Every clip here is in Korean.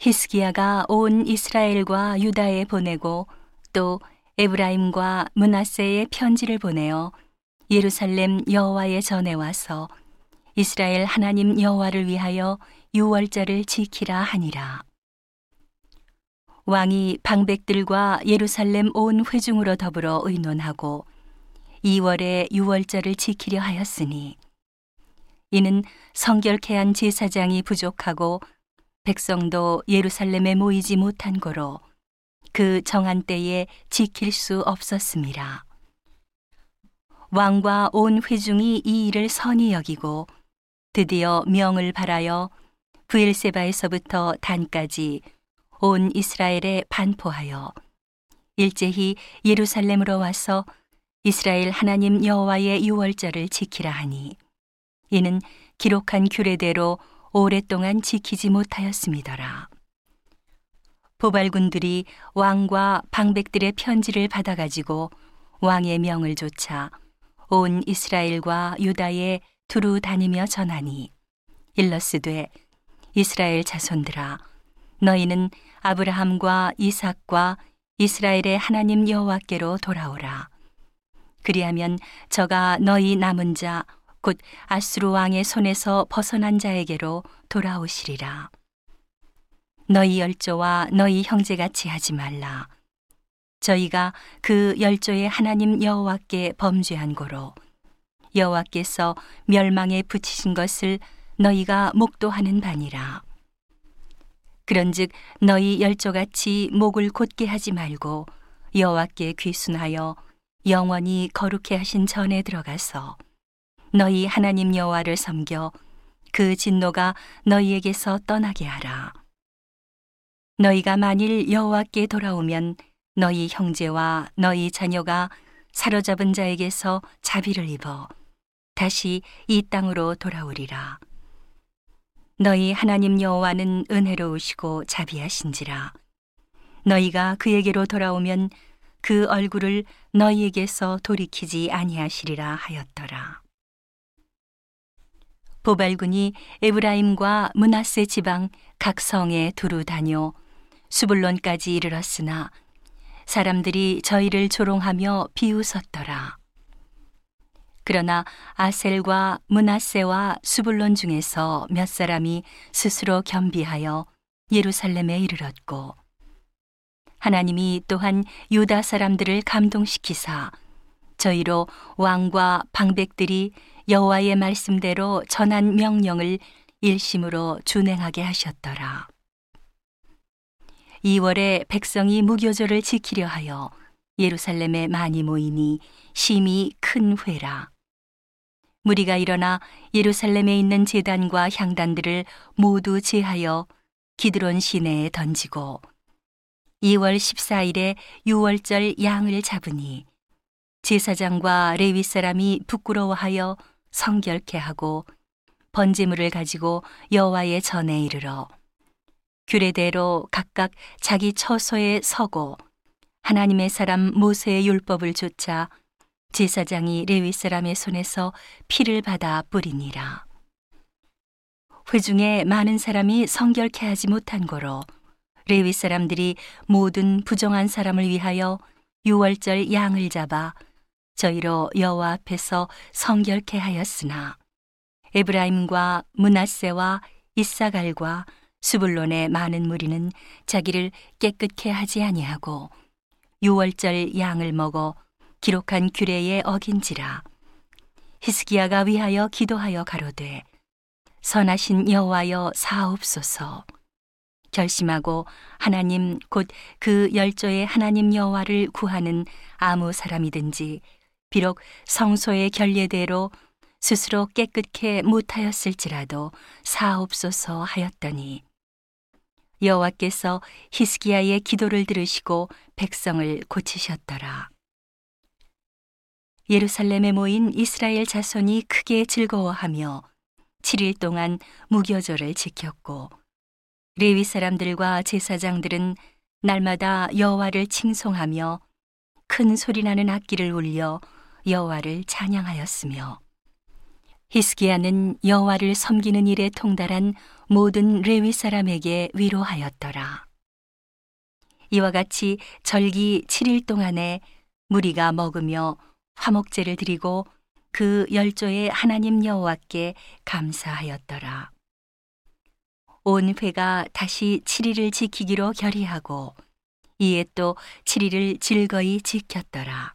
히스기야가 온 이스라엘과 유다에 보내고 또 에브라임과 문하세에 편지를 보내어 예루살렘 여호와의 전에 와서 이스라엘 하나님 여호와를 위하여 유월절을 지키라 하니라. 왕이 방백들과 예루살렘 온 회중으로 더불어 의논하고 2월에 유월절을 지키려 하였으니 이는 성결케 한 제사장이 부족하고 백성도 예루살렘에 모이지 못한 거로 그 정한 때에 지킬 수 없었습니다. 왕과 온 회중이 이 일을 선히 여기고 드디어 명을 발하여 부엘세바에서부터 단까지 온 이스라엘에 반포하여 일제히 예루살렘으로 와서 이스라엘 하나님 여호와의 유월절을 지키라 하니 이는 기록한 규례대로 오랫동안 지키지 못하였음이더라. 보발군들이 왕과 방백들의 편지를 받아가지고 왕의 명을 조차 온 이스라엘과 유다에 두루 다니며 전하니 일러스되 이스라엘 자손들아 너희는 아브라함과 이삭과 이스라엘의 하나님 여호와께로 돌아오라 그리하면 저가 너희 남은 자 곧 아수르 왕의 손에서 벗어난 자에게로 돌아오시리라 너희 열조와 너희 형제같이 하지 말라 저희가 그 열조의 하나님 여호와께 범죄한 고로 여호와께서 멸망에 붙이신 것을 너희가 목도하는 바니라. 그런즉 너희 열조같이 목을 곧게 하지 말고 여호와께 귀순하여 영원히 거룩해 하신 전에 들어가서 너희 하나님 여호와를 섬겨 그 진노가 너희에게서 떠나게 하라. 너희가 만일 여호와께 돌아오면 너희 형제와 너희 자녀가 사로잡은 자에게서 자비를 입어 다시 이 땅으로 돌아오리라. 너희 하나님 여호와는 은혜로우시고 자비하신지라. 너희가 그에게로 돌아오면 그 얼굴을 너희에게서 돌이키지 아니하시리라 하였더라. 보발군이 에브라임과 문하세 지방 각 성에 두루 다녀 수불론까지 이르렀으나 사람들이 저희를 조롱하며 비웃었더라. 그러나 아셀과 문하세와 수불론 중에서 몇 사람이 스스로 겸비하여 예루살렘에 이르렀고 하나님이 또한 유다 사람들을 감동시키사 저희로 왕과 방백들이 여호와의 말씀대로 전한 명령을 일심으로 준행하게 하셨더라. 2월에 백성이 무교절을 지키려 하여 예루살렘에 많이 모이니 심히 큰 회라. 무리가 일어나 예루살렘에 있는 제단과 향단들을 모두 제하여 기드론 시내에 던지고 2월 14일에 6월절 양을 잡으니 제사장과 레위 사람이 부끄러워하여 성결케 하고 번제물을 가지고 여호와의 전에 이르러 규례대로 각각 자기 처소에 서고 하나님의 사람 모세의 율법을 조차 제사장이 레위 사람의 손에서 피를 받아 뿌리니라. 회중에 많은 사람이 성결케 하지 못한 거로 레위 사람들이 모든 부정한 사람을 위하여 유월절 양을 잡아 저희로 여호와 앞에서 성결케 하였으나 에브라임과 문하세와 이사갈과 수불론의 많은 무리는 자기를 깨끗케 하지 아니하고 유월절 양을 먹어 기록한 규례에 어긴지라 히스기야가 위하여 기도하여 가로되 선하신 여호와여 사옵소서. 결심하고 하나님 곧 그 열조의 하나님 여호와를 구하는 아무 사람이든지 비록 성소의 결례대로 스스로 깨끗게 못하였을지라도 사옵소서 하였더니 여호와께서 히스기야의 기도를 들으시고 백성을 고치셨더라. 예루살렘에 모인 이스라엘 자손이 크게 즐거워하며 7일 동안 무교절을 지켰고 레위 사람들과 제사장들은 날마다 여호와를 칭송하며 큰 소리 나는 악기를 울려 여호와를 찬양하였으며 히스기야는 여호와를 섬기는 일에 통달한 모든 레위 사람에게 위로하였더라. 이와 같이 절기 7일 동안에 무리가 먹으며 화목제를 드리고 그 열조의 하나님 여호와께 감사하였더라. 온 회가 다시 7일을 지키기로 결의하고 이에 또 7일을 즐거이 지켰더라.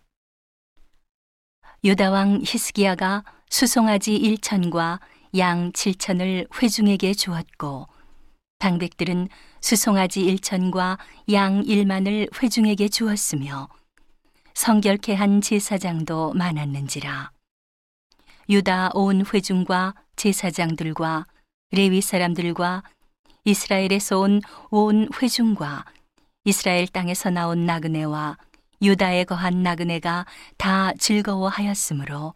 유다 왕 히스기야가 수송아지 1천과 양 7천을 회중에게 주었고 방백들은 수송아지 1천과 양 1만을 회중에게 주었으며 성결케 한 제사장도 많았는지라. 유다 온 회중과 제사장들과 레위 사람들과 이스라엘에서 온 온 회중과 이스라엘 땅에서 나온 나그네와 유다에 거한 나그네가 다 즐거워하였으므로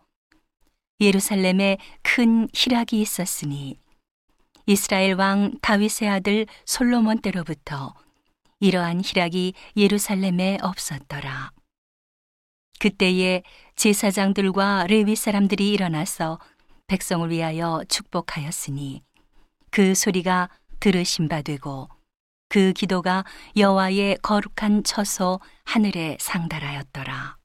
예루살렘에 큰 희락이 있었으니 이스라엘 왕 다윗의 아들 솔로몬 때로부터 이러한 희락이 예루살렘에 없었더라. 그때에 제사장들과 레위 사람들이 일어나서 백성을 위하여 축복하였으니 그 소리가 들으신 바 되고 그 기도가 여호와의 거룩한 처소 하늘에 상달하였더라.